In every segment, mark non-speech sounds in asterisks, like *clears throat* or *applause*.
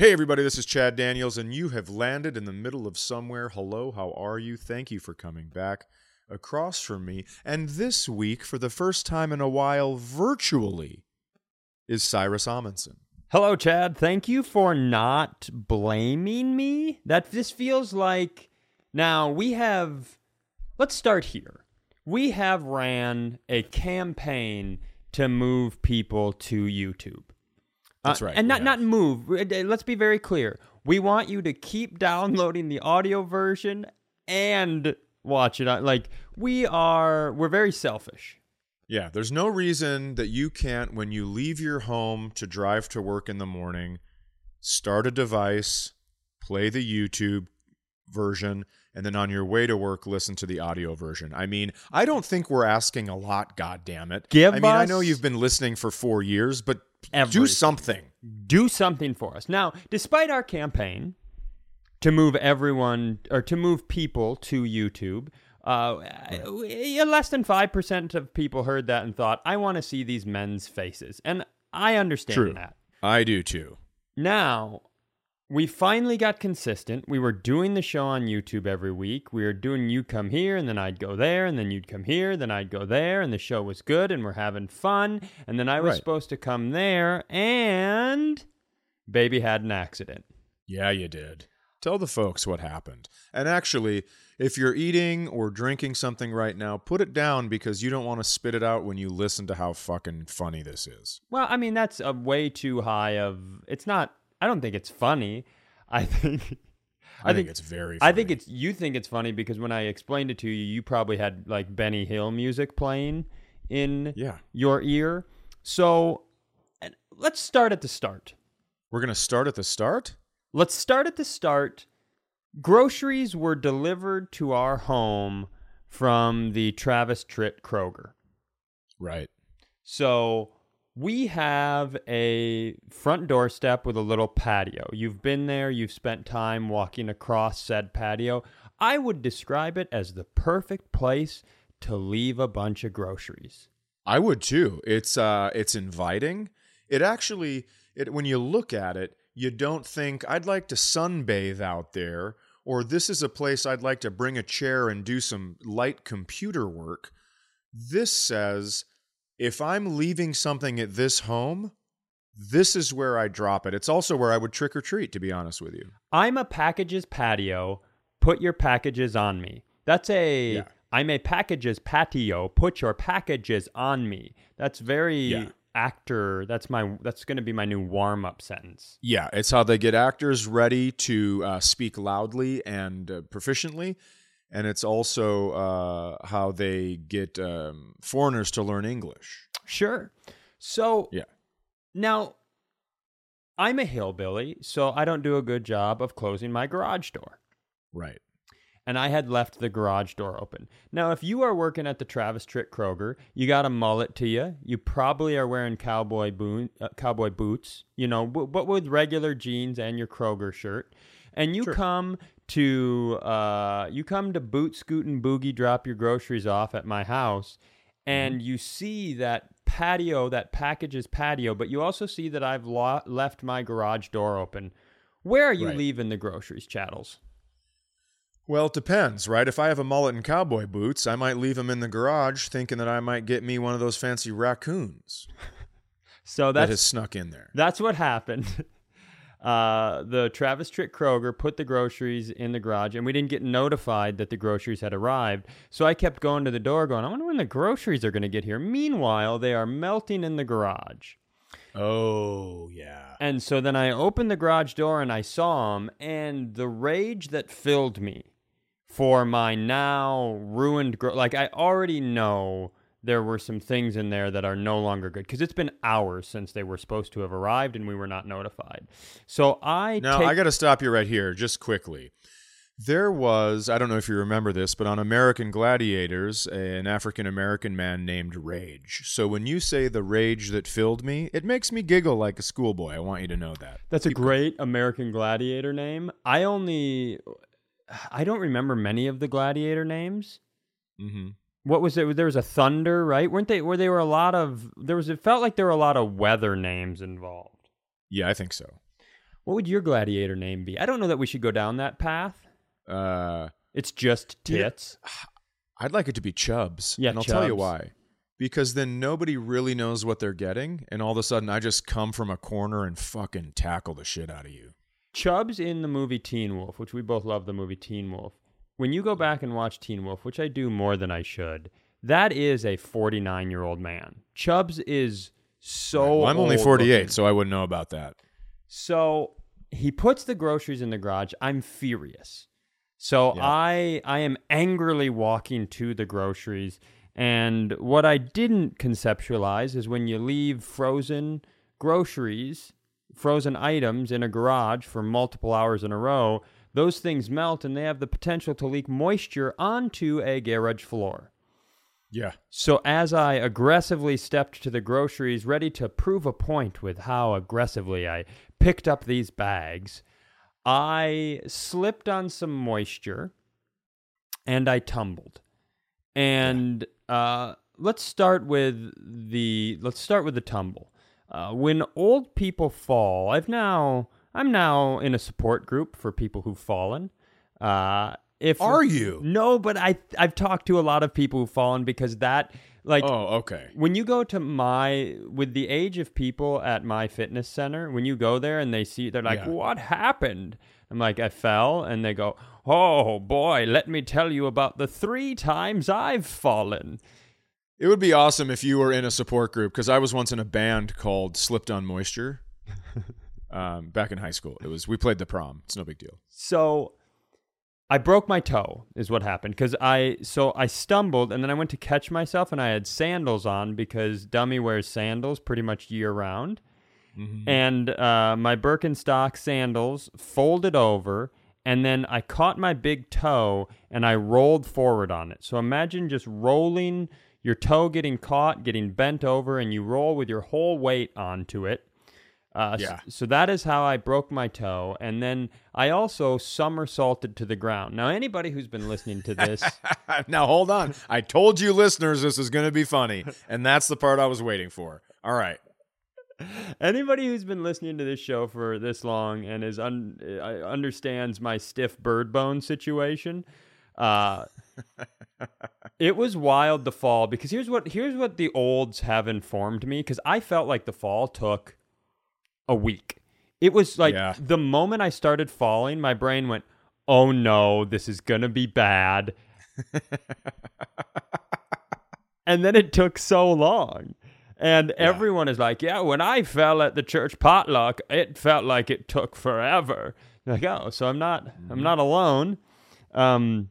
Hey, everybody, this is Chad Daniels, and you have landed in the middle of somewhere. Hello, how are you? Thank you for coming back across from me. And this week, for the first time in a while, virtually, is Cyrus Amundson. Hello, Chad. Thank you for not blaming me. That this feels like now we have. Let's start here. We have ran a campaign to move people to YouTube. That's Uh, right, And not have. not move. Uh, Let's be very clear. We want you to keep downloading the audio version and watch it. on- Like we are, we're very selfish. Yeah, there's no reason that you can't, when you leave your home to drive to work in the morning, start a device, play the YouTube version, and then on your way to work, listen to the audio version. I mean, I don't think we're asking a lot, God damn it. Give I mean, I know you've been listening for four years, but do something. do something for us. Now, despite our campaign to move everyone or to move people to YouTube, uh, uh, less than 5% of people heard that and thought, I want to see these men's faces. And I understand True. that. I do too. Now, we finally got consistent. We were doing the show on YouTube every week. We were doing you come here, and then I'd go there, and then you'd come here, then I'd go there, and the show was good, and we're having fun. And then I was Right. supposed to come there, and baby had an accident. Yeah, you did. Tell the folks what happened. And actually, if you're eating or drinking something right now, put it down because you don't want to spit it out when you listen to how fucking funny this is. Well, I mean, that's a way too high of. It's not. I don't think it's funny. *laughs* I think. I, think, it's very funny. I think it's you think it's funny because when I explained it to you, you probably had like Benny Hill music playing in Yeah. your ear. So and let's start at the start. We're going to start at the start? Let's start at the start. Groceries were delivered to our home from the Travis Tritt Kroger. Right. So we have a front doorstep with a little patio. You've been there, you've spent time walking across said patio. I would describe it as the perfect place to leave a bunch of groceries. I would too. It's uh it's inviting. It actually it when you look at it, you don't think I'd like to sunbathe out there or this is a place I'd like to bring a chair and do some light computer work. This says if I'm leaving something at this home, this is where I drop it. It's also where I would trick or treat to be honest with you. I'm a packages patio. Put your packages on me. That's a Yeah. am a packages patio. Put your packages on me. That's very Yeah. Actor. That's my that's going to be my new warm up sentence. Yeah, it's how they get actors ready to uh, speak loudly and uh, proficiently. And it's also uh, how they get um, foreigners to learn English. Sure. So Yeah. Now, I'm a hillbilly, so I don't do a good job of closing my garage door. Right. And I had left the garage door open. Now, if you are working at the Travis Tritt Kroger, you got a mullet to you. You probably are wearing cowboy boot, uh, cowboy boots, you know, but with regular jeans and your Kroger shirt. And you Sure. come to uh, you come to boot scoot and boogie drop your groceries off at my house, and you see that patio, that packages patio, but you also see that I've lo- left my garage door open. Where are you Right. leaving the groceries, chattels? Well, it depends, right? If I have a mullet and cowboy boots, I might leave them in the garage thinking that I might get me one of those fancy raccoons *laughs* So that has snuck in there. That's what happened. *laughs* Uh, the Travis Tritt Kroger put the groceries in the garage, and we didn't get notified that the groceries had arrived. So I kept going to the door, going, I wonder when the groceries are going to get here. Meanwhile, they are melting in the garage. Oh, yeah. And so then I opened the garage door and I saw him, and the rage that filled me for my now ruined, gro- like I already know there were some things in there that are no longer good because it's been hours since they were supposed to have arrived and we were not notified. So I Now, take, I got to stop you right here, just quickly. There was, I don't know if you remember this, but on American Gladiators, an African American man named Rage. So when you say the rage that filled me, it makes me giggle like a schoolboy. I want you to know that. that's a great American Gladiator name. I only, I don't remember many of the Gladiator names. Mm-hmm. What was it? There was a thunder, right? Weren't they? Where there were a lot of there was. It felt like there were a lot of weather names involved. Yeah, I think so. What would your gladiator name be? I don't know that we should go down that path. Uh, It's just Yeah. tits. *sighs* I'd like it to be Chubs. Yeah, and I'll tell you why. Because then nobody really knows what they're getting, and all of a sudden I just come from a corner and fucking tackle the shit out of you. Chubs in the movie Teen Wolf, which we both love the movie Teen Wolf. When you go back and watch Teen Wolf, which I do more than I should, that is a 49 year old man. Chubbs is so. Well, I'm only 48, looking. so I wouldn't know about that. So he puts the groceries in the garage. I'm furious. So Yeah. I I am angrily walking to the groceries. And what I didn't conceptualize is when you leave frozen groceries, frozen items in a garage for multiple hours in a row, those things melt and they have the potential to leak moisture onto a garage floor. Yeah. So as I aggressively stepped to the groceries, ready to prove a point with how aggressively I picked up these bags, I slipped on some moisture and I tumbled. And uh, let's start with the let's start with the tumble. Uh, when old people fall, I've now I'm now in a support group for people who've fallen. Uh, if Are you? no, but I I've talked to a lot of people who've fallen because that like oh, okay. when you go to my with the age of people at my fitness center, when you go there and they see they're like, Yeah. "What happened?" I'm like, "I fell," and they go, "Oh boy, let me tell you about the three times I've fallen." It would be awesome if you were in a support group because I was once in a band called Slipped on Moisture. *laughs* um, back in high school, it was we played the prom. It's no big deal. So I broke my toe is what happened because I so I stumbled and then I went to catch myself and I had sandals on because dummy wears sandals pretty much year round. And uh, my Birkenstock sandals folded over and then I caught my big toe and I rolled forward on it. So imagine just rolling your toe getting caught, getting bent over, and you roll with your whole weight onto it. Uh, Yeah. So that is how I broke my toe, and then I also somersaulted to the ground. Now, anybody who's been listening to this, *laughs* now hold on. I told you, listeners, this is going to be funny, and that's the part I was waiting for. All right. anybody who's been listening to this show for this long and is un- uh, understands my stiff bird bone situation, uh, *laughs* it was wild the fall because here's what here's what the olds have informed me because I felt like the fall took a week. It was like Yeah. the moment I started falling, my brain went, "Oh no, this is gonna be bad." *laughs* and then it took so long. And everyone is like, yeah, when I fell at the church potluck, it felt like it took forever. Like, oh, so I'm not, I'm not alone. Um,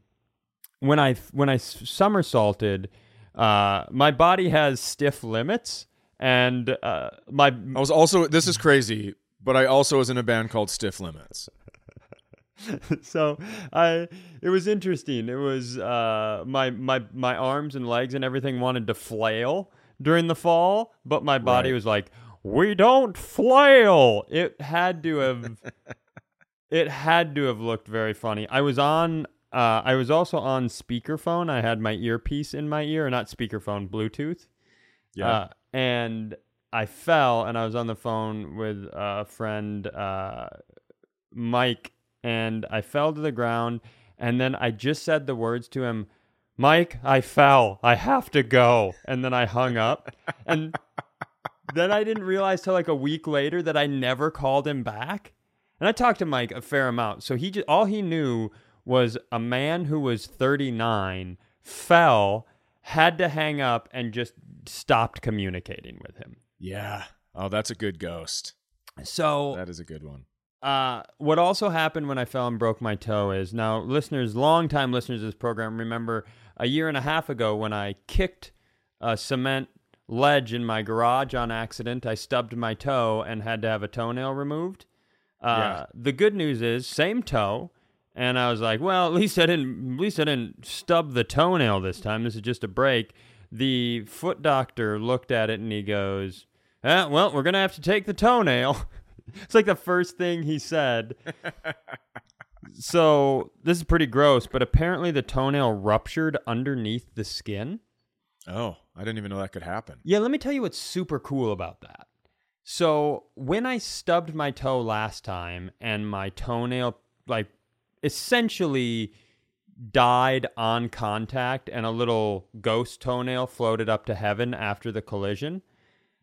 when I when I somersaulted, uh, my body has stiff limits, and uh, my I was also. This is crazy, but I also was in a band called Stiff Limits. *laughs* so I it was interesting. It was uh my my my arms and legs and everything wanted to flail during the fall, but my body Right. was like, "We don't flail." It had to have *laughs* it had to have looked very funny. I was on uh I was also on speakerphone. I had my earpiece in my ear, not speakerphone, Bluetooth. Yeah. Uh, and I fell and I was on the phone with a friend, uh, Mike and I fell to the ground. And then I just said the words to him, Mike, I fell. I have to go. And then I hung up. And then I didn't realize till like a week later that I never called him back. And I talked to Mike a fair amount. So he just, all he knew was a man who was 39 fell, had to hang up, and just stopped communicating with him. Yeah. Oh, that's a good ghost. So That is a good one. uh, what also happened when I fell and broke my toe is now listeners, longtime listeners of this program, remember a year and a half ago when I kicked a cement ledge in my garage on accident. I stubbed my toe and had to have a toenail removed. Uh, Yeah. The good news is same toe, and I was like, well, at least I didn't, at least I didn't stub the toenail this time. This is just a break. The foot doctor looked at it and he goes, eh, well, we're gonna have to take the toenail. *laughs* it's like the first thing he said. *laughs* so this is pretty gross, but apparently the toenail ruptured underneath the skin. Oh, I didn't even know that could happen. Yeah, let me tell you what's super cool about that. So, when I stubbed my toe last time and my toenail, like, essentially died on contact and a little ghost toenail floated up to heaven after the collision,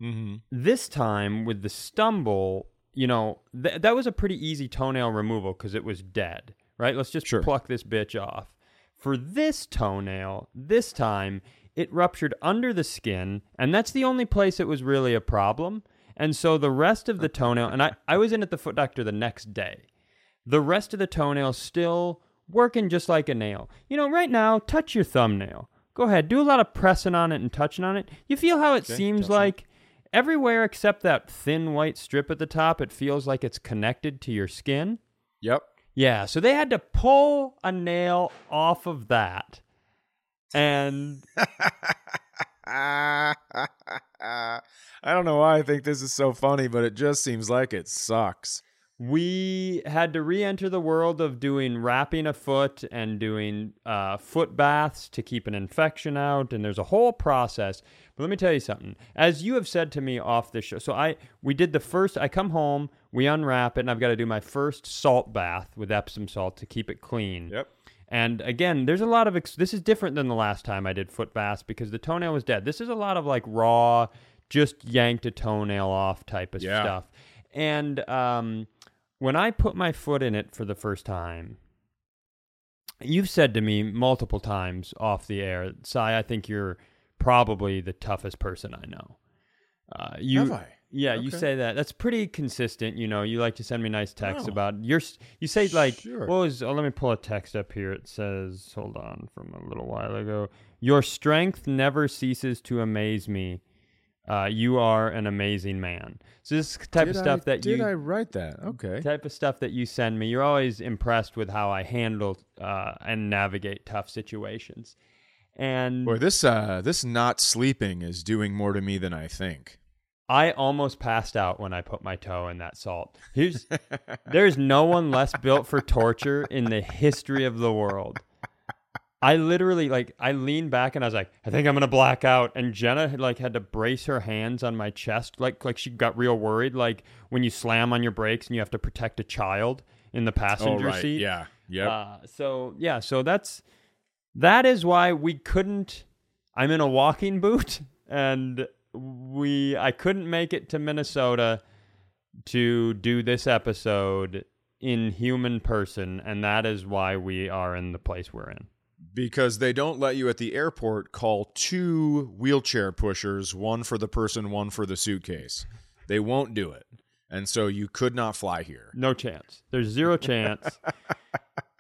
Mm-hmm. this time with the stumble, you know, th- that was a pretty easy toenail removal because it was dead, right? Let's just Sure. pluck this bitch off. For this toenail, this time, it ruptured under the skin, and that's the only place it was really a problem. And so the rest of the toenail, and I, I was in at the foot doctor the next day. The rest of the toenail still working just like a nail. You know, right now, touch your thumbnail. Go ahead, do a lot of pressing on it and touching on it. You feel how it Okay, seems like everywhere except that thin white strip at the top, it feels like it's connected to your skin. Yep. Yeah, so they had to pull a nail off of that. And *laughs* I don't know why I think this is so funny, but it just seems like it sucks. We had to re-enter the world of doing wrapping a foot and doing uh, foot baths to keep an infection out and there's a whole process but let me tell you something as you have said to me off the show so i we did the first i come home we unwrap it and i've got to do my first salt bath with epsom salt to keep it clean Yep. and again, there's a lot of ex- this is different than the last time I did foot baths because the toenail was dead. This is a lot of like raw, just yanked a toenail off type of Yeah. stuff. And um, when I put my foot in it for the first time, you've said to me multiple times off the air, Cy, I think you're probably the toughest person I know. Uh, you, Have I? Yeah, you say that. That's pretty consistent. You know, you like to send me nice texts Oh. about your. You say like, Sure. what was? Oh, let me pull a text up here. It says, hold on, from a little while ago. Your strength never ceases to amaze me. Uh, you are an amazing man. So this type of stuff I, that did you did I write that? Okay. type of stuff that you send me. You're always impressed with how I handle uh, and navigate tough situations. And Boy, this uh this not sleeping is doing more to me than I think. I almost passed out when I put my toe in that salt. Here's, *laughs* there's no one less built for torture in the history of the world. I literally like I leaned back and I was like, I think I'm gonna black out. And Jenna had, like had to brace her hands on my chest, like like she got real worried, like when you slam on your brakes and you have to protect a child in the Oh passenger right. seat. Yeah. Yeah. Uh, so yeah, so that's that is why we couldn't. I'm in a walking boot, *laughs* and we I couldn't make it to Minnesota to do this episode in human person, and that is why we are in the place we're in. Because they don't let you at the airport call two wheelchair pushers, one for the person, one for the suitcase. They won't do it. And so you could not fly here. No chance. There's zero *laughs* chance.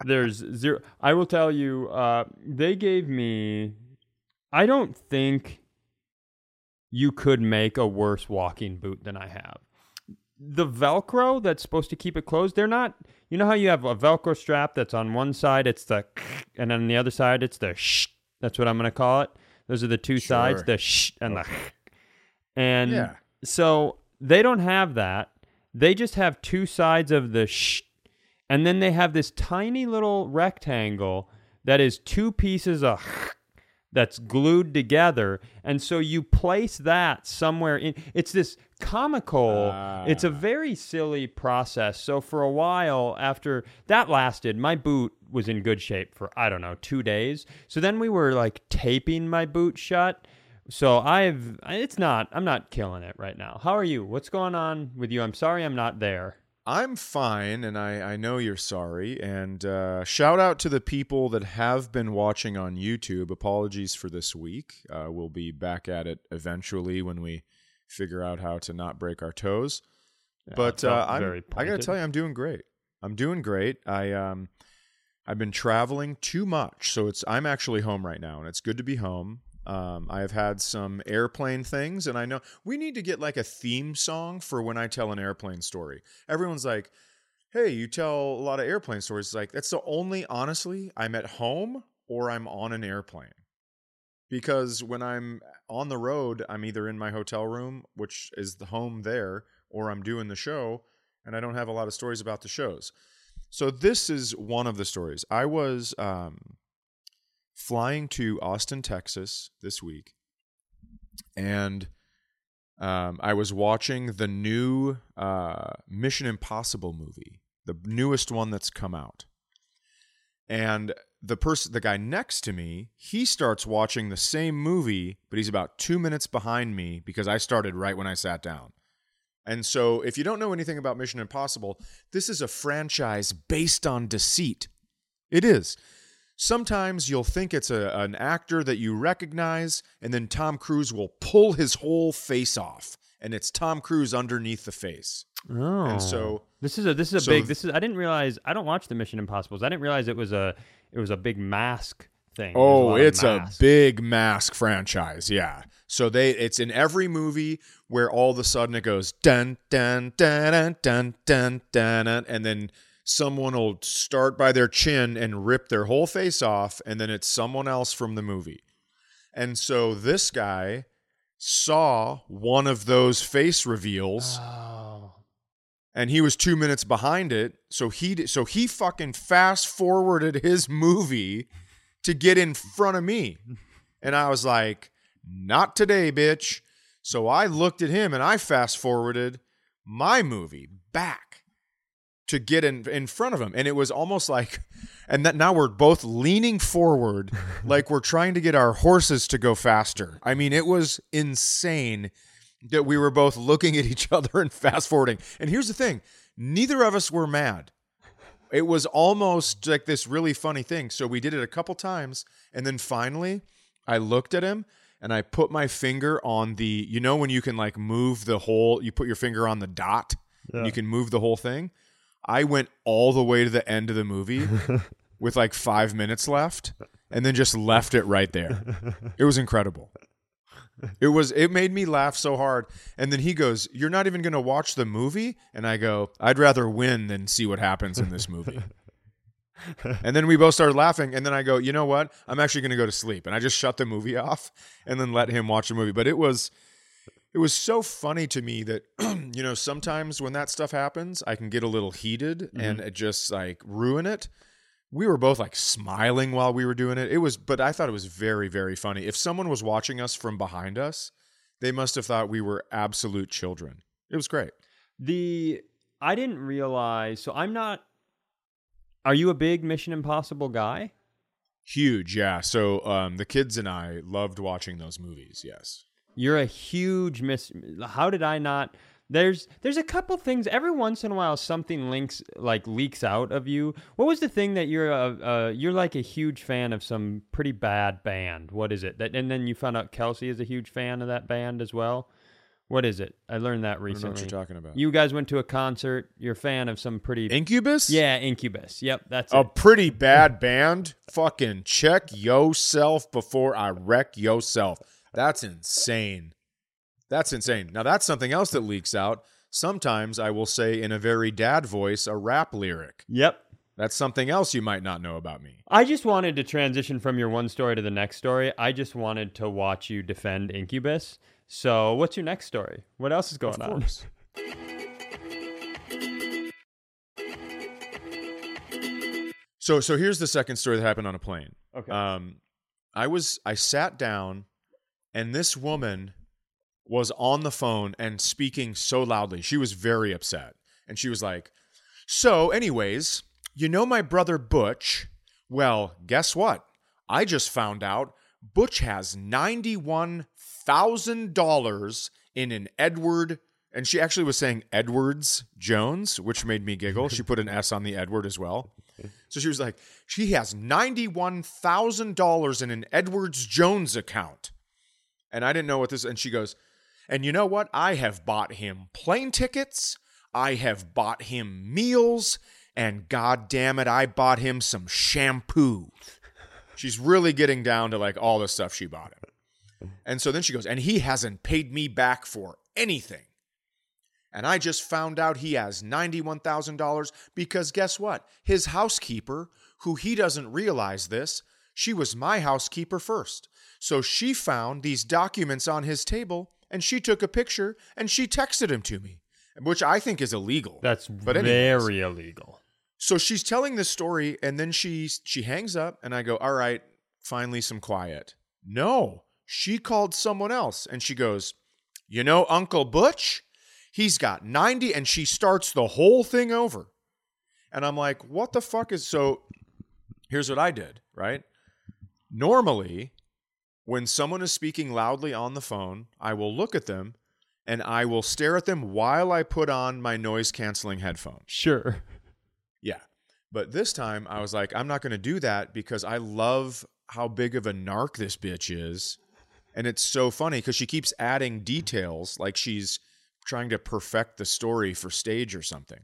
There's zero. I will tell you, uh, they gave me. I don't think you could make a worse walking boot than I have. The Velcro that's supposed to keep it closed, they're not. You know how you have a Velcro strap that's on one side, it's the, *laughs* and on the other side, it's the shh. *laughs* That's what I'm going to call it. Those are the two sides, the shh *laughs* and the. And Yeah. so they don't have that. They just have two sides of the sh, and then they have this tiny little rectangle that is two pieces of that's glued together. And so you place that somewhere in it's this comical it's a ah. very silly process. So for a while after that lasted my boot was in good shape for i don't know 2 days. So then we were like taping my boot shut. So i've it's not i'm not killing it right now. How are you? What's going on with you? I'm sorry i'm not there I'm fine, and I, I know you're sorry. And uh, shout out to the people that have been watching on YouTube. Apologies for this week. Uh, we'll be back at it eventually when we figure out how to not break our toes. but uh, I'm, I gotta tell you, I'm doing great. I'm doing great. I um, I've been traveling too much, so it's I'm actually home right now, and it's good to be home. Um, I have had some airplane things, and I know we need to get like a theme song for when I tell an airplane story. Everyone's like, "Hey, you tell a lot of airplane stories." It's like that's the only, honestly, I'm at home or I'm on an airplane. Because when I'm on the road, I'm either in my hotel room, which is the home there, or I'm doing the show, and I don't have a lot of stories about the shows. So this is one of the stories. I was um, flying to Austin, Texas this week, and um, I was watching the new uh, Mission Impossible movie, the newest one that's come out. And the person, the guy next to me, he starts watching the same movie, but he's about two minutes behind me because I started right when I sat down. And so, if you don't know anything about Mission Impossible, this is a franchise based on deceit. It is. Sometimes you'll think it's a, an actor that you recognize, and then Tom Cruise will pull his whole face off, and it's Tom Cruise underneath the face. Oh, And so- oh. this is a this is a so big this is I didn't realize I don't watch the Mission Impossibles. I didn't realize it was a it was a big mask thing. Oh, of it's a big mask franchise, yeah. So they it's in every movie where all of a sudden it goes dun dun dun dun dun dun dun, dun and then someone will start by their chin and rip their whole face off, and then it's someone else from the movie. And so this guy saw one of those face reveals Oh. and he was two minutes behind it. So he so he fucking fast forwarded his movie to get in front of me, *laughs* and I was like, "Not today, bitch." So I looked at him and I fast forwarded my movie back to get in in front of him, and it was almost like, and that now we're both leaning forward *laughs* like we're trying to get our horses to go faster. I mean, it was insane that we were both looking at each *laughs* other and fast forwarding. And here's the thing neither of us were mad. It was almost like this really funny thing. So we did it a couple times. And then finally, I looked at him and I put my finger on the, you know, when you can like move the whole, you put your finger on the dot and you can move the whole thing. I went all the way to the end of the movie *laughs* with like five minutes left and then just left it right there. It was incredible. It was it made me laugh so hard. And then he goes, "You're not even going to watch the movie?" And I go, "I'd rather win than see what happens in this movie." and then we both started laughing and then I go, "You know what? I'm actually going to go to sleep." And I just shut the movie *laughs* off and then let him watch the movie. But it was it was so funny to me that *clears throat* you know, sometimes when that stuff happens, I can get a little heated and it just like ruin it we were both like smiling while we were doing it. It was, but I thought it was very, very funny. If someone was watching us from behind us, they must have thought we were absolute children. It was great. The I didn't realize. So I'm not. Are you a big Mission Impossible guy? Huge, yeah. So um, the kids and I loved watching those movies. Yes. You're a huge miss. How did I not? There's there's a couple things every once in a while something links like leaks out of you. What was the thing that you're a uh, you're like a huge fan of some pretty bad band? What is it? That and then you found out Kelsey is a huge fan of that band as well. What is it? I learned that I don't know recently. what you're talking about. You guys went to a concert. You're a fan of some pretty Incubus? yeah Incubus. Yep, that's A it. pretty bad band. Fucking check yourself before I wreck yourself. That's insane. That's insane. Now that's something else that leaks out. Sometimes I will say in a very dad voice a rap lyric. Yep. That's something else you might not know about me. I just wanted to transition from your one story to the next story. I just wanted to watch you defend Incubus. So, what's your next story? What else is going on? So so here's the second story that happened on a plane. Okay. Um, I was I sat down and this woman was on the phone and speaking so loudly. She was very upset. And she was like, "So, anyways, you know my brother Butch? Well, guess what? I just found out Butch has $91,000 in an Edward and she actually was saying Edwards Jones, which made me giggle. She put an S on the Edward as well. So she was like, she has $91,000 in an Edwards Jones account. And I didn't know what this, and she goes, and you know what? I have bought him plane tickets. I have bought him meals. And god damn it, I bought him some shampoo. She's really getting down to like all the stuff she bought him. And so then she goes, and he hasn't paid me back for anything. And I just found out he has $91,000 because guess what? His housekeeper, who he doesn't realize this, she was my housekeeper first. So she found these documents on his table and she took a picture and she texted him to me, which I think is illegal. That's But anyways. very illegal. So she's telling this story and then she she hangs up and I go, "All right, finally some quiet." No, she called someone else and she goes, "You know Uncle Butch? He's got 90 and she starts the whole thing over." And I'm like, "What the fuck is so Here's what I did, right? Normally, when someone is speaking loudly on the phone, I will look at them and I will stare at them while I put on my noise canceling headphones. Sure. Yeah. But this time I was like, I'm not going to do that because I love how big of a narc this bitch is. And it's so funny because she keeps adding details like she's trying to perfect the story for stage or something.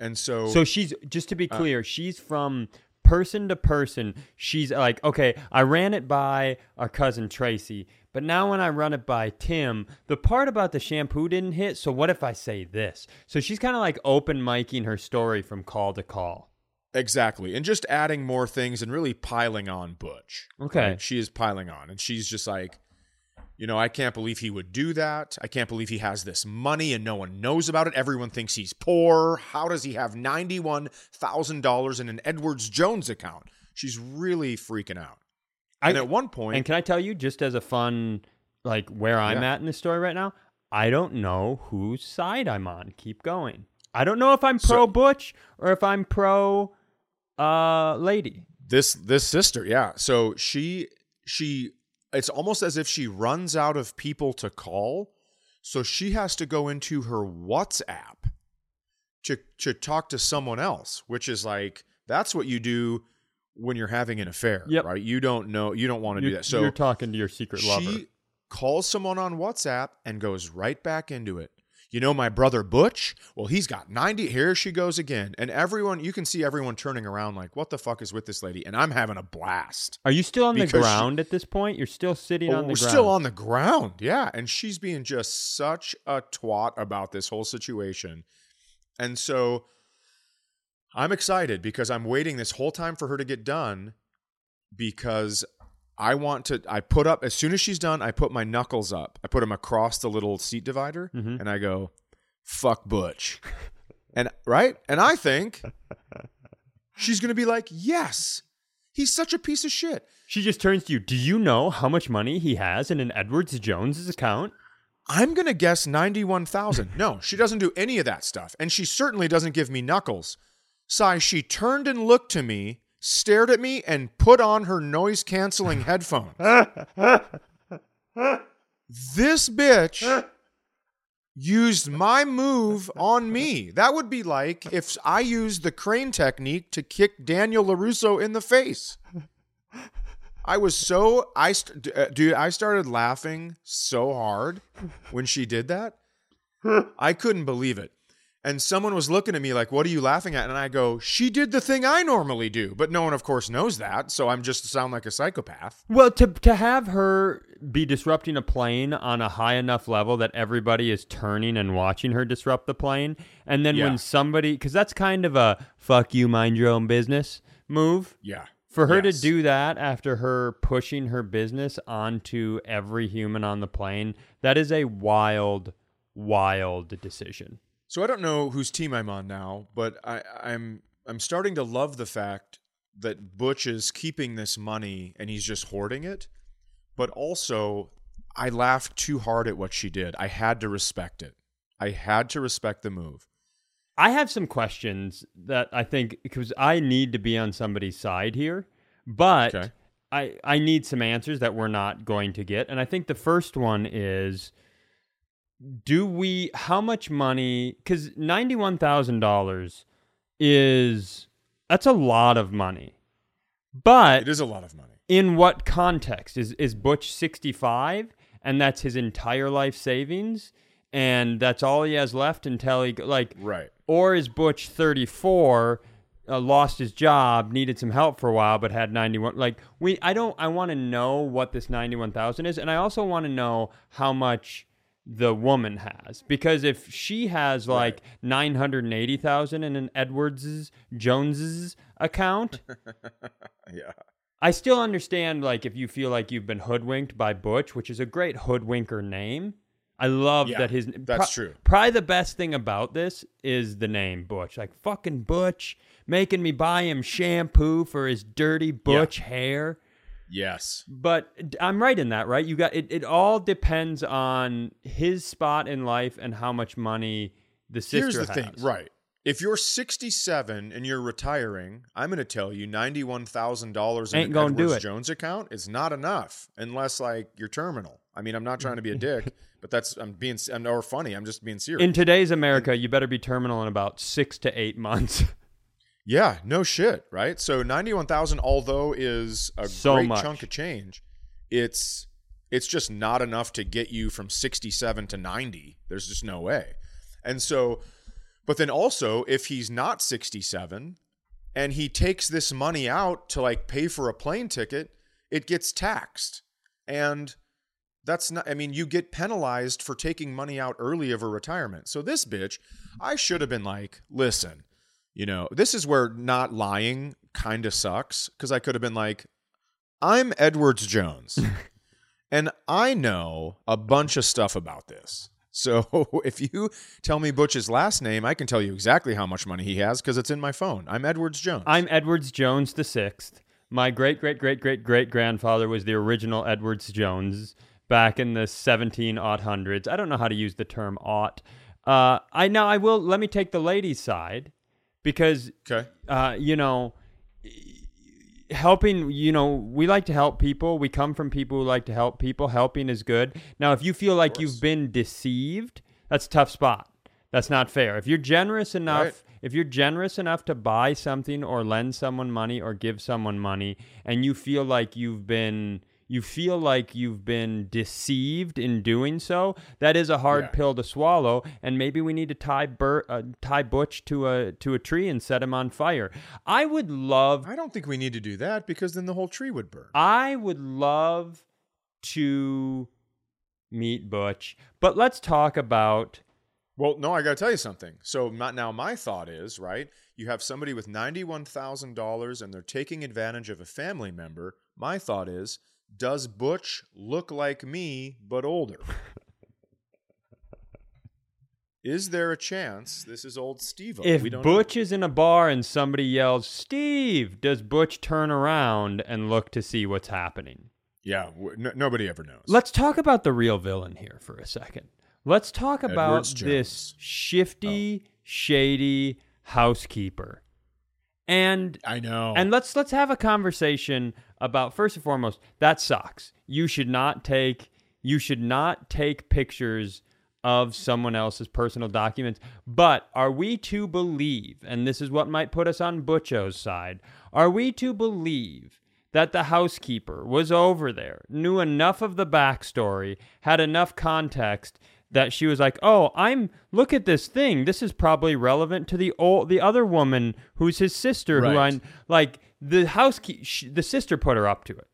And so, So she's just to be Uh, clear, she's from person to person. She's like, okay, I ran it by our cousin Tracy, but now when I run it by Tim, the part about the shampoo didn't hit. So what if I say this? So she's kind of like open miking her story from call to call. exactly. And just adding more things and really piling on Butch. Okay. right? She is piling on. And she's just like, you know, I can't believe he would do that. I can't believe he has this money and no one knows about it. Everyone thinks he's poor. How does he have $91,000 in an Edwards Jones account? She's really freaking out. I- and at one point, And can I tell you, just as a fun, like where I'm Yeah. at in the story right now, I don't know whose side I'm on. Keep going. I don't know if I'm pro So- Butch or if I'm pro uh lady. this this sister, yeah. So she she it's almost as if she runs out of people to call. So she has to go into her WhatsApp to to talk to someone else, which is like that's what you do when you're having an affair, Yep. right? You don't know you don't want to do that. So you're talking to your secret lover. she calls someone on WhatsApp and goes right back into it. You know my brother Butch? Well, he's got 90. Here she goes again. And everyone, you can see everyone turning around like, what the fuck is with this lady? And I'm having a blast. Are you still on the because she- ground at this point? You're still sitting Oh, on the ground. we're ground. still on the ground. Yeah. And she's being just such a twat about this whole situation. And so I'm excited because I'm waiting this whole time for her to get done because I want to. I put up, as soon as she's done, I put my knuckles up. I put them across the little seat divider Mhm. and I go, fuck Butch. and right? And I think *laughs* she's going to be like, yes, he's such a piece of shit. She just turns to you. Do you know how much money he has in an Edwards Jones account? I'm going to guess 91,000. No, she doesn't do any of that stuff. And she certainly doesn't give me knuckles. Cy, she turned and looked to me, stared at me, and put on her noise canceling headphones. this bitch used my move on me. That would be like if I used the crane technique to kick Daniel LaRusso in the face. I was so I st- uh, dude I started laughing so hard when she did that. I couldn't believe it. And someone was looking at me like, "What are you laughing at?" And I go, "She did the thing I normally do." But no one of course knows that, so I'm just sound like a psychopath. Well, to to have her be disrupting a plane on a high enough level that everybody is turning and watching her disrupt the plane, and then Yeah. when somebody, because that's kind of a "fuck you, mind your own business" move. Yeah. For her Yes. to do that after her pushing her business onto every human on the plane, that is a wild, wild decision. So I don't know whose team I'm on now, but I, I'm I'm starting to love the fact that Butch is keeping this money and he's just hoarding it, but also I laughed too hard at what she did. I had to respect it. I had to respect the move. I have some questions that I think because I need to be on somebody's side here, but Okay. I I need some answers that we're not going to get. And I think the first one is do we how much money cuz $91,000 is that's a lot of money. But It is a lot of money. in what context is is Butch 65 and that's his entire life savings and that's all he has left until he like Right. or is Butch 34 uh, lost his job needed some help for a while but had 91 like we I don't I want to know what this 91,000 is and I also want to know how much the woman has because if she has like 980,000 in an Edwards's Jones's account *laughs* Yeah. I still understand like if you feel like you've been hoodwinked by Butch, which is a great hoodwinker name. I love Yeah, that his that's true. Probably the best thing about this is the name Butch. Like fucking Butch making me buy him shampoo for his dirty Butch hair. Yes. But I'm right in that, right? You got it. It all depends on his spot in life and how much money the sister Here's the has. thing, right? If you're 67 and you're retiring, I'm going to tell you $91,000 in Ain't an Edwards. Jones account is not enough unless like you're terminal. I mean, I'm not trying to be a dick, *laughs* but that's I'm being I'm or funny. I'm just being serious. In today's America, you better be terminal in about six to eight months. *laughs* yeah, no shit, right? So 91,000 although is a So great much. chunk of change, it's it's just not enough to get you from 67 to 90. There's just no way. And so but then also if he's not 67 and he takes this money out to like pay for a plane ticket, it gets taxed. And that's not I mean you get penalized for taking money out early of a retirement. So this bitch, I should have been like, "Listen, you know, this is where not lying kind of sucks because I could have been like, I'm Edwards Jones *laughs* and I know a bunch of stuff about this. *laughs* So if you tell me Butch's last name, I can tell you exactly how much money he has because it's in my phone. I'm Edwards Jones. I'm Edwards Jones the sixth. My great great great great great grandfather was the original Edwards Jones back in the seventeen odd hundreds. I don't know how to use the term ought. Uh, I now I will let me take the ladies' side because okay. uh, you know helping you know we like to help people. We come from people who like to help people. Helping is good. Now if you feel like you've been deceived that's a tough spot. That's not fair. If you're generous enough Right. if you're generous enough to buy something or lend someone money or give someone money and you feel like you've been you feel like you've been deceived in doing so that is a hard Yeah. pill to swallow and maybe we need to tie Bur- uh, tie butch to a to a tree and set him on fire i would love I don't think we need to do that because then the whole tree would burn. I would love to meet Butch, but let's talk about Well, no, I got to tell you something. So now my thought is, right? You have somebody with $91,000 and they're taking advantage of a family member. My thought is, does Butch look like me but older? is there a chance this is old Steve? if we don't Butch is in a bar and somebody yells, "Steve," does Butch turn around and look to see what's happening? Yeah, no, nobody ever knows. Let's talk about the real villain here for a second. Let's talk about this shifty, oh. shady housekeeper. And I know. And let's let's have a conversation about first and foremost, that sucks. You should not take you should not take pictures of someone else's personal documents. But are we to believe, and this is what might put us on Butcho's side, are we to believe that the housekeeper was over there, knew enough of the backstory, had enough context that she was like, "Oh, I'm look at this thing. This is probably relevant to the old the other woman who's his sister who Right. I like the housekeeper the sister put her up to it.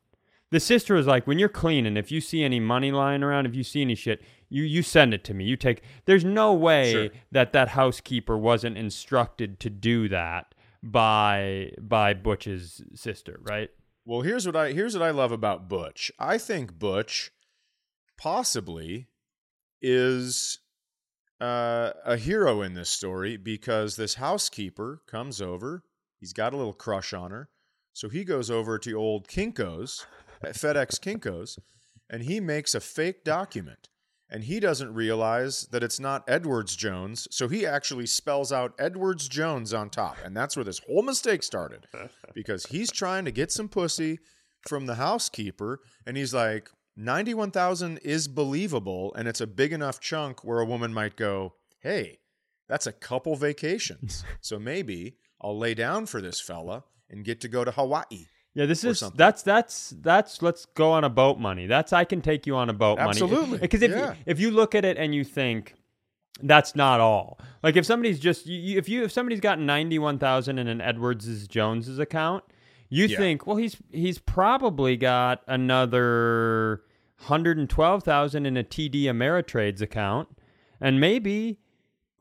The sister was like, when you're cleaning, if you see any money lying around, if you see any shit, you you send it to me. You take. There's no way Sure. that that housekeeper wasn't instructed to do that by by Butch's sister, right? Well, here's what I here's what I love about Butch. I think Butch possibly is uh, a hero in this story because this housekeeper comes over. He's got a little crush on her, So he goes over to old Kinko's, uh, FedEx Kinko's, and he makes a fake document. And he doesn't realize that it's not Edwards Jones. So he actually spells out Edwards Jones on top. And that's where this whole mistake started *laughs* because he's trying to get some pussy from the housekeeper. And he's like, 91,000 is believable. And it's a big enough chunk where a woman might go, hey, that's a couple vacations. *laughs* so maybe I'll lay down for this fella and get to go to Hawaii. Yeah, this is something. that's that's that's let's go on a boat money. That's I can take you on a boat money. Absolutely, Because if yeah. you, if you look at it and you think that's not all. Like if somebody's just you, if you if somebody's got 91,000 in an Edwards Jones's account, you Yeah. think, well he's he's probably got another 112,000 in a TD Ameritrade's account and maybe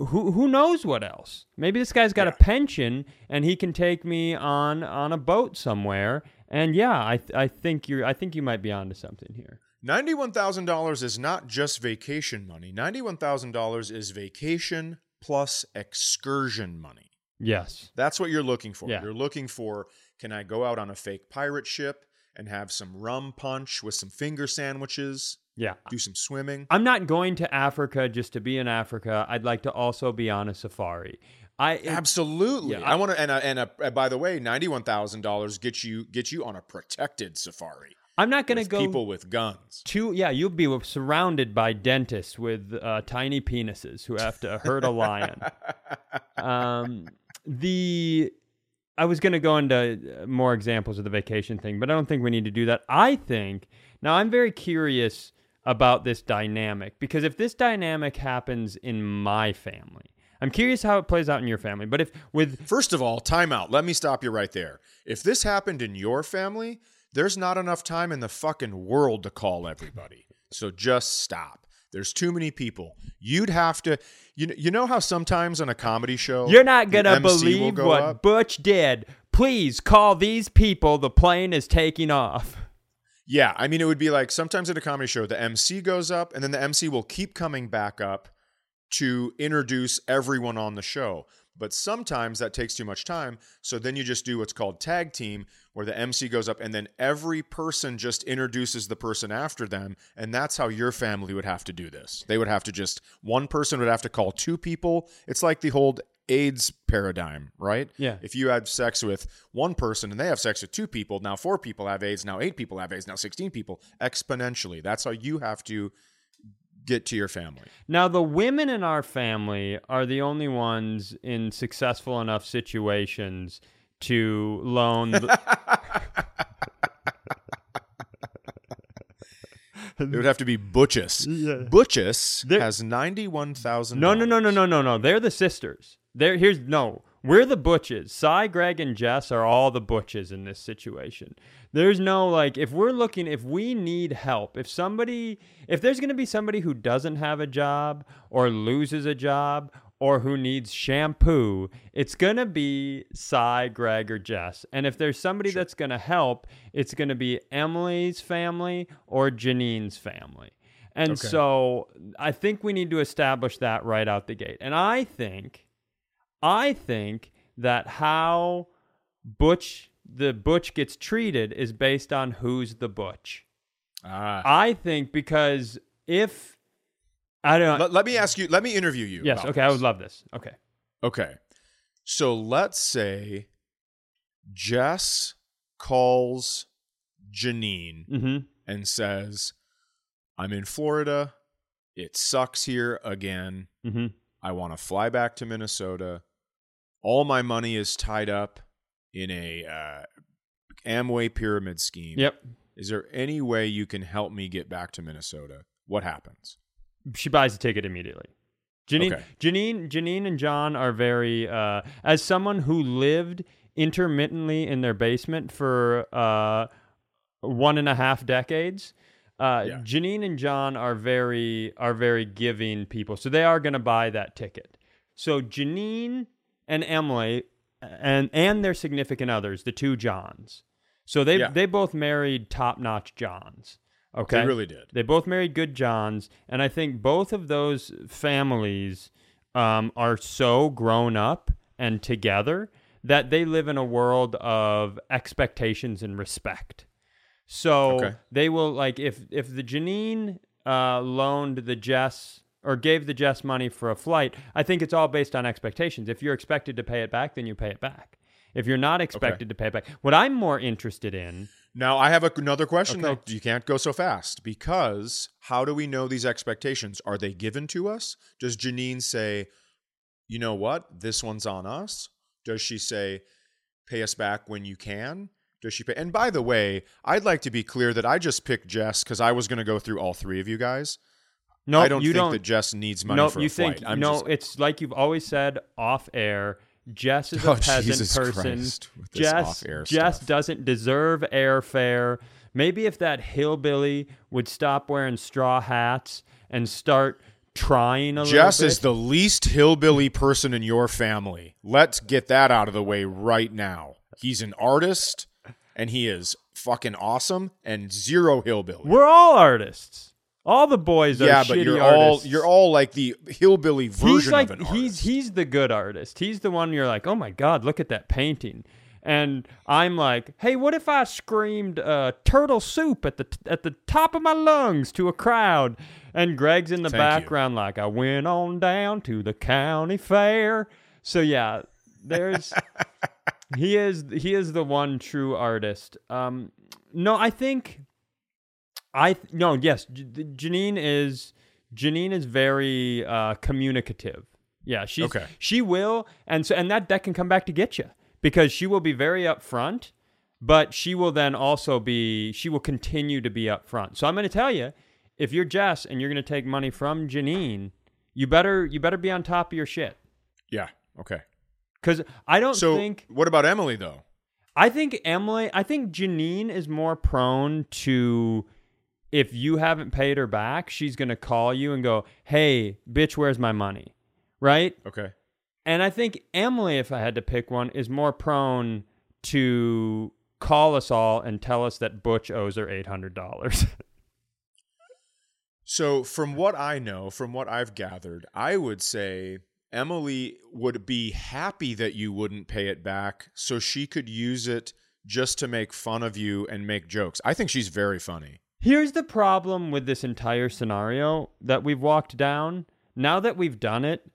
who who knows what else? Maybe this guy's got a pension and he can take me on on a boat somewhere. And yeah, I th- I think you're I think you might be onto something here. $91,000 is not just vacation money. $91,000 is vacation plus excursion money. Yes. That's what you're looking for. Yeah. You're looking for can I go out on a fake pirate ship and have some rum punch with some finger sandwiches, Yeah. do some swimming? I'm not going to Africa just to be in Africa. I'd like to also be on a safari. I Absolutely. Yeah, I, want to and a, and a, by the way, $91,000 gets you gets you on a protected safari I'm not going to go people with guns. to yeah, you'll be surrounded by dentists with uh, tiny penises who have to herd a lion. *laughs* um, the I was going to go into uh, more examples of the vacation thing, but I don't think we need to do that. I think now I'm very curious about this dynamic because if this dynamic happens in my family, I'm curious how it plays out in your family. But if with First of all, time out. Let me stop you right there. If this happened in your family, there's not enough time in the fucking world to call everybody. So just stop. There's too many people. You'd have to you know, you know how sometimes on a comedy show You're not gonna believe go what up? Butch did. Please call these people. The plane is taking off. Yeah, I mean it would be like sometimes at a comedy show the MC goes up and then the MC will keep coming back up to introduce everyone on the show. But sometimes that takes too much time, so then you just do what's called tag team where the MC goes up and then every person just introduces the person after them and that's how your family would have to do this. They would have to just one person would have to call two people. It's like the whole AIDS paradigm, right? Yeah. If you had sex with one person and they have sex with two people, now four people have AIDS, now eight people have AIDS, now 16 people, exponentially. That's how you have to get to your family. Now, the women in our family are the only ones in successful enough situations to loan. The, *laughs* It would have to be Butchess. *laughs* Yeah. Butchess There- has $91,000. no, no, no, no, no, no, no. They're the sisters. They're here's no. We're the butches. Cy, Greg, and Jess are all the butches in this situation. There's no like if we're looking if we need help, if somebody if there's gonna be somebody who doesn't have a job or loses a job or who needs shampoo, it's gonna be Cy, Greg, or Jess. And if there's somebody that's gonna help, it's gonna be Emily's family or Janine's family. And Okay. so I think we need to establish that right out the gate. And I think I think that how Butch the Butch gets treated is based on who's the Butch. Ah. I think because if I don't know. Let, let me ask you, let me interview you. yes, okay, I would love this. Okay. Okay. So let's say Jess calls Janine Mm-hmm. and says, I'm in Florida. It sucks here again. Mm-hmm. I want to fly back to Minnesota. All my money is tied up in a uh, Amway pyramid scheme. Yep. Is there any way you can help me get back to Minnesota? What happens? She buys a ticket immediately. Janine, Okay. Janine, Janine, and John are very. Uh, as someone who lived intermittently in their basement for uh, one and a half decades, uh, Yeah. Janine and John are very are very giving people, so they are going to buy that ticket. So Janine and Emily and and their significant others, the two Johns. So they Yeah. they both married top notch Johns. Okay, They really did. they both married good Johns, and I think both of those families um, are so grown up and together that they live in a world of expectations and respect. So Okay. they will like if if the Janine uh, loaned the Jess or gave the Jess money for a flight, I think it's all based on expectations. If you're expected to pay it back, then you pay it back. If you're not expected to pay it back, what I'm more interested in, Now, I have a, another question, Okay. though. You can't go so fast because how do we know these expectations? Are they given to us? Does Janine say, you know what? This one's on us? Does she say, pay us back when you can? Does she pay? And by the way, I'd like to be clear that I just picked Jess because I was going to go through all three of you guys. no, I don't you think don't. that Jess needs money no, for you a flight. I'm no? just, It's like you've always said off air. Jess is a *laughs* Oh, peasant Jesus person. Christ, Jess, Jess stuff. doesn't deserve airfare. Maybe if that hillbilly would stop wearing straw hats and start trying a Jess little bit. Jess is the least hillbilly person in your family. Let's get that out of the way right now. He's an artist and he is fucking awesome and zero hillbilly. We're all artists. All the boys are yeah, but you're all artists. you're all like the hillbilly version he's like of an he's artist. he's the good artist. He's the one you're like, oh my god, look at that painting. And I'm like, hey, what if I screamed uh, "turtle soup" at the at the top of my lungs to a crowd? And Greg's in the Thank you. background, like, I went on down to the county fair. So yeah, there's *laughs* he is he is the one true artist. Um, no, I think I th- no yes, Janine is Janine is very uh, communicative. Yeah, she's Okay. she will, and so and that that can come back to get you because she will be very upfront, but she will then also be she will continue to be upfront. So I'm going to tell you, if you're Jess and you're going to take money from Janine, you better you better be on top of your shit yeah, okay. because I don't So think what about Emily though? I think Emily, I think Janine is more prone to if you haven't paid her back, she's going to call you and go, "Hey, bitch, where's my money?" Right? Okay. And I think Emily, if I had to pick one, is more prone to call us all and tell us that Butch owes her $800. *laughs* So, from what I know, from what I've gathered, I would say Emily would be happy that you wouldn't pay it back so she could use it just to make fun of you and make jokes. I think she's very funny. Here's the problem with this entire scenario that we've walked down. Now that we've done it,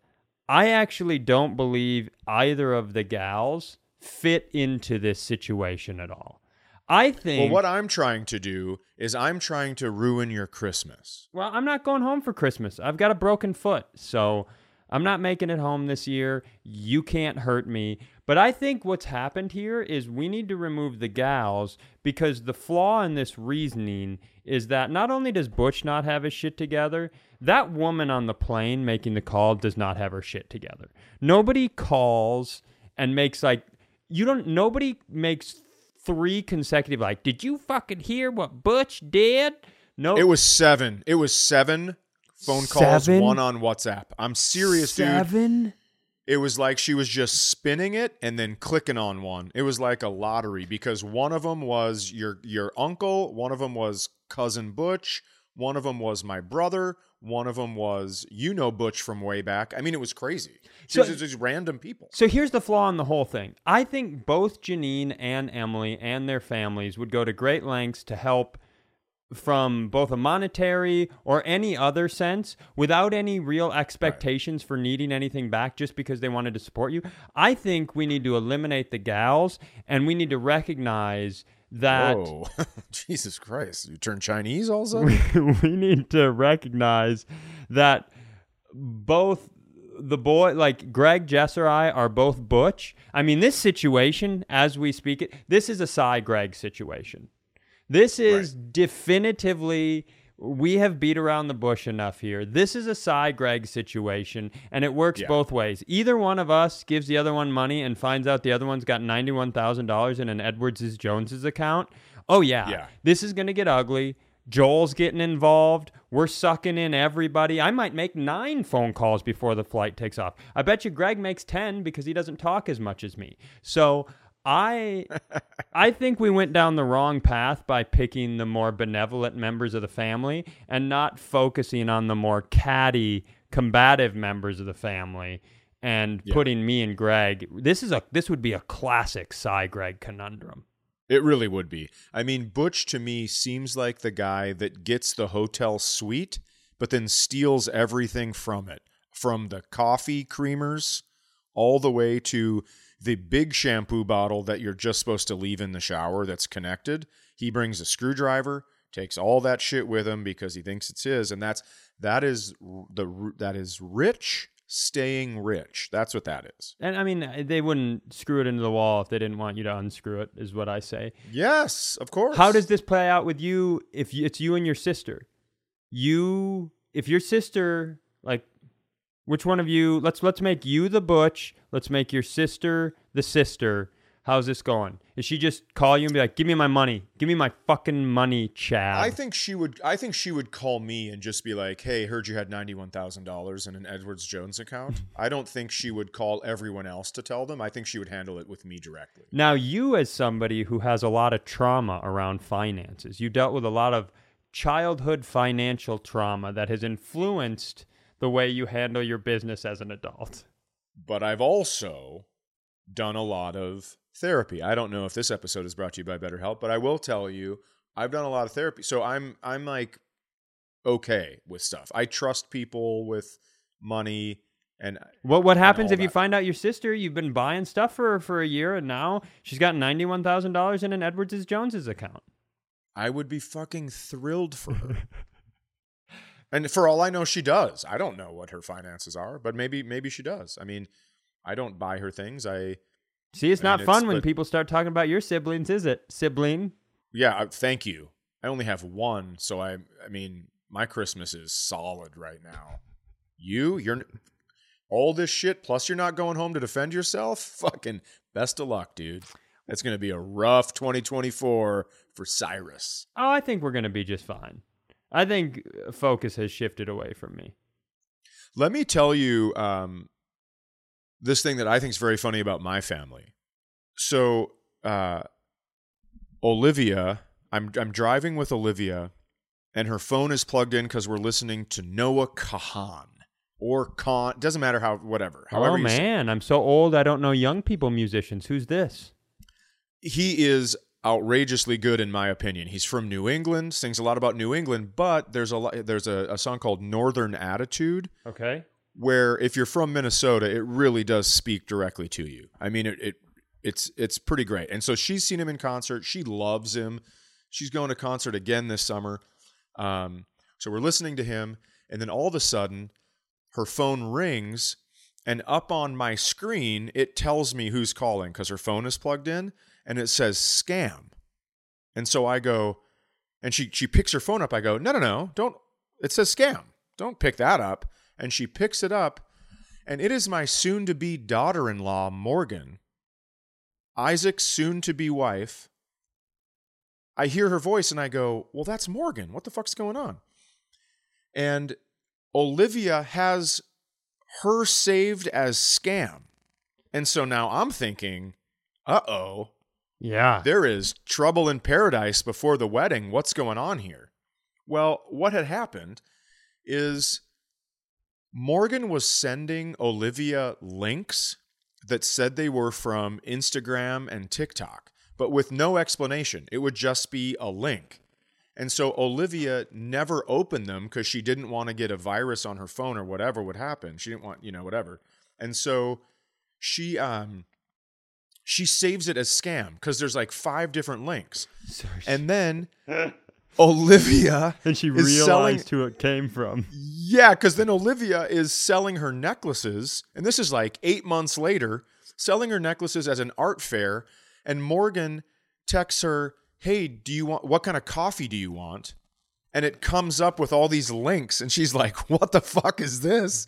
I actually don't believe either of the gals fit into this situation at all. I think. Well, what I'm trying to do is I'm trying to ruin your Christmas. Well, I'm not going home for Christmas. I've got a broken foot, so I'm not making it home this year. You can't hurt me. But I think what's happened here is we need to remove the gals because the flaw in this reasoning is that not only does Butch not have his shit together, that woman on the plane making the call does not have her shit together. Nobody calls and makes like you don't nobody makes three consecutive like did you fucking hear what Butch did? No It was seven. It was seven phone calls, Seven? one on WhatsApp. I'm serious, dude. Seven? It was like she was just spinning it and then clicking on one. It was like a lottery because one of them was your your uncle, one of them was cousin Butch, one of them was my brother, one of them was you know Butch from way back. I mean, it was crazy. So- just, just random people. So here's the flaw in the whole thing. I think both Janine and Emily and their families would go to great lengths to help from both a monetary or any other sense without any real expectations for needing anything back just because they wanted to support you. I think we need to eliminate the gals and we need to recognize that Whoa, *laughs* Jesus Christ! You turn Chinese all of a sudden? we, *laughs* we need to recognize that both the boy like Greg Jess or I are both Butch. I mean, this situation, as we speak it, this is a Cy Greg situation. This is definitively we have beat around the bush enough here. This is a Cy Greg situation, and it works Yeah. both ways. Either one of us gives the other one money and finds out the other one's got ninety-one thousand dollars in an Edwards Jones's account. Oh yeah, Yeah. this is gonna get ugly. Joel's getting involved. We're sucking in everybody. I might make nine phone calls before the flight takes off. I bet you Greg makes 10 because he doesn't talk as much as me. So I I think we went down the wrong path by picking the more benevolent members of the family and not focusing on the more catty, combative members of the family. and Yeah. putting me and Greg. This is a this would be a classic Cy Greg conundrum. It really would be. I mean, Butch to me seems like the guy that gets the hotel suite, but then steals everything from it from the coffee creamers all the way to the big shampoo bottle that you're just supposed to leave in the shower that's connected. He brings a screwdriver, takes all that shit with him because he thinks it's his, and that's that is the that is rich staying rich. That's what that is. And I mean, they wouldn't screw it into the wall if they didn't want you to unscrew it. Is what I say. Yes, of course. How does this play out with you if you, it's you and your sister? You if your sister like which one of you let's let's make you the butch, let's make your sister the sister. How's this going? Is she just call you and be like, "Give me my money. Give me my fucking money, Chad." I think she would. I think she would call me and just be like, "Hey, heard you had ninety-one thousand dollars in an Edwards Jones account." *laughs* I don't think she would call everyone else to tell them. I think she would handle it with me directly. Now, you as somebody who has a lot of trauma around finances, you dealt with a lot of childhood financial trauma that has influenced the way you handle your business as an adult. But I've also done a lot of therapy. I don't know if this episode is brought to you by BetterHelp, but I will tell you, I've done a lot of therapy. So I'm I'm like okay with stuff. I trust people with money and What what happens if you find out your sister you've been buying stuff for her for a year and now she's got ninety one thousand dollars in an Edwards Jones's account? I would be fucking thrilled for her. *laughs* and for all I know, she does. I don't know what her finances are, but maybe maybe she does. I mean, I don't buy her things. I See, it's I mean, not it's- fun when but- people start talking about your siblings, is it? Sibling. yeah. I- Thank you. I only have one, so I I mean, my Christmas is solid right now. You, you're all this shit. Plus, you're not going home to defend yourself. *laughs* Fucking best of luck, dude. It's gonna be a rough 2024 for Cyrus. Oh, I think we're gonna be just fine. I think uh, focus has shifted away from me. Let me tell you um, this thing that I think is very funny about my family. So, uh, Olivia, I'm I'm driving with Olivia, and her phone is plugged in because we're listening to Noah Kahan or Khan. Doesn't matter how, whatever. However, oh man, I'm so old. I don't know young people musicians. Who's this? he is outrageously good in my opinion. He's from New England, sings a lot about New England, but there's a there's a, a song called Northern Attitude Okay. where if you're from Minnesota, it really does speak directly to you. I mean, it, it it's it's pretty great. And so she's seen him in concert. She loves him. She's going to concert again this summer. Um, so we're listening to him, and then all of a sudden, her phone rings, and up on my screen it tells me who's calling because her phone is plugged in, and it says scam. And so I go, and she she picks her phone up. I go, no, no, no, don't. It says scam. Don't pick that up. And she picks it up, and it is my soon to be daughter in law, Morgan, Isaac's soon to be wife. I hear her voice and I go, well, that's Morgan. What the fuck's going on? And Olivia has her saved as scam. And so now I'm thinking, uh oh, Yeah. there is trouble in paradise before the wedding. What's going on here? Well, what had happened is Morgan was sending Olivia links that said they were from Instagram and TikTok, but with no explanation. It would just be a link. And so Olivia never opened them because she didn't want to get a virus on her phone or whatever would happen. She didn't want, you know, whatever. And so she um she saves it as scam because there's like five different links. Sorry. And then *laughs* Olivia And she realized selling who it came from. yeah, because then Olivia is selling her necklaces, and this is like eight months later, selling her necklaces as an art fair. And Morgan texts her, "Hey, do you want what kind of coffee do you want?" And it comes up with all these links, and she's like, "What the fuck is this?"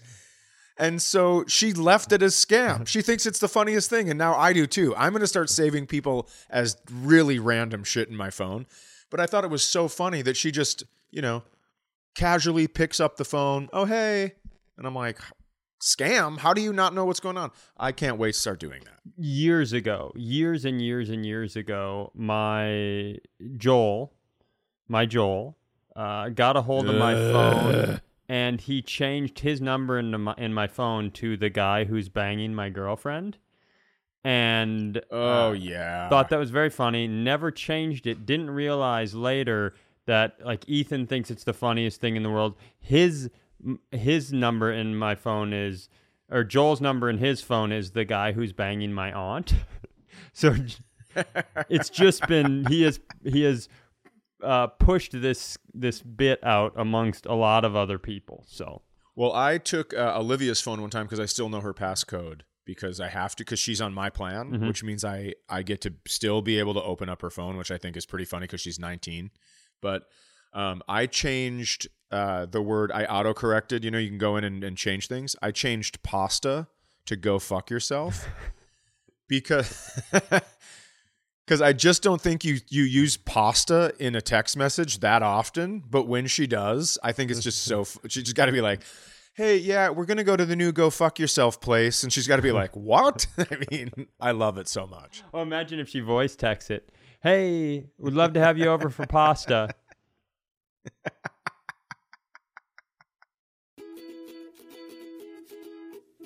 And so she left it as scam. *laughs* She thinks it's the funniest thing, and now I do too. I'm going to start saving people as really random shit in my phone. But I thought it was so funny that she just, you know, casually picks up the phone. Oh, hey. And I'm like, scam? How do you not know what's going on? I can't wait to start doing that. years ago, years and years and years ago, my Joel, my Joel, uh, got a hold of my phone and he changed his number in my, in my phone to the guy who's banging my girlfriend. And Oh uh, yeah. thought that was very funny. Never changed it. Didn't realize later that like Ethan thinks it's the funniest thing in the world. His his number in my phone is or Joel's number in his phone is the guy who's banging my aunt. *laughs* so it's just been he has he has uh, pushed this this bit out amongst a lot of other people. So Well, I took uh, Olivia's phone one time because I still know her passcode because I have to because she's on my plan, Mm-hmm. which means I I get to still be able to open up her phone, which I think is pretty funny because she's 19. But um, I changed uh, the word I auto corrected. You know, you can go in and, and change things. I changed pasta to go fuck yourself *laughs* because. *laughs* Because I just don't think you you use pasta in a text message that often, but when she does, I think it's just so. *laughs* She just got to be like, "Hey, yeah, we're gonna go to the new Go Fuck Yourself place," and she's got to be like, "What?" *laughs* I mean, I love it so much. oh, imagine if she voice texts it. Hey, would love to have you over for pasta. *laughs*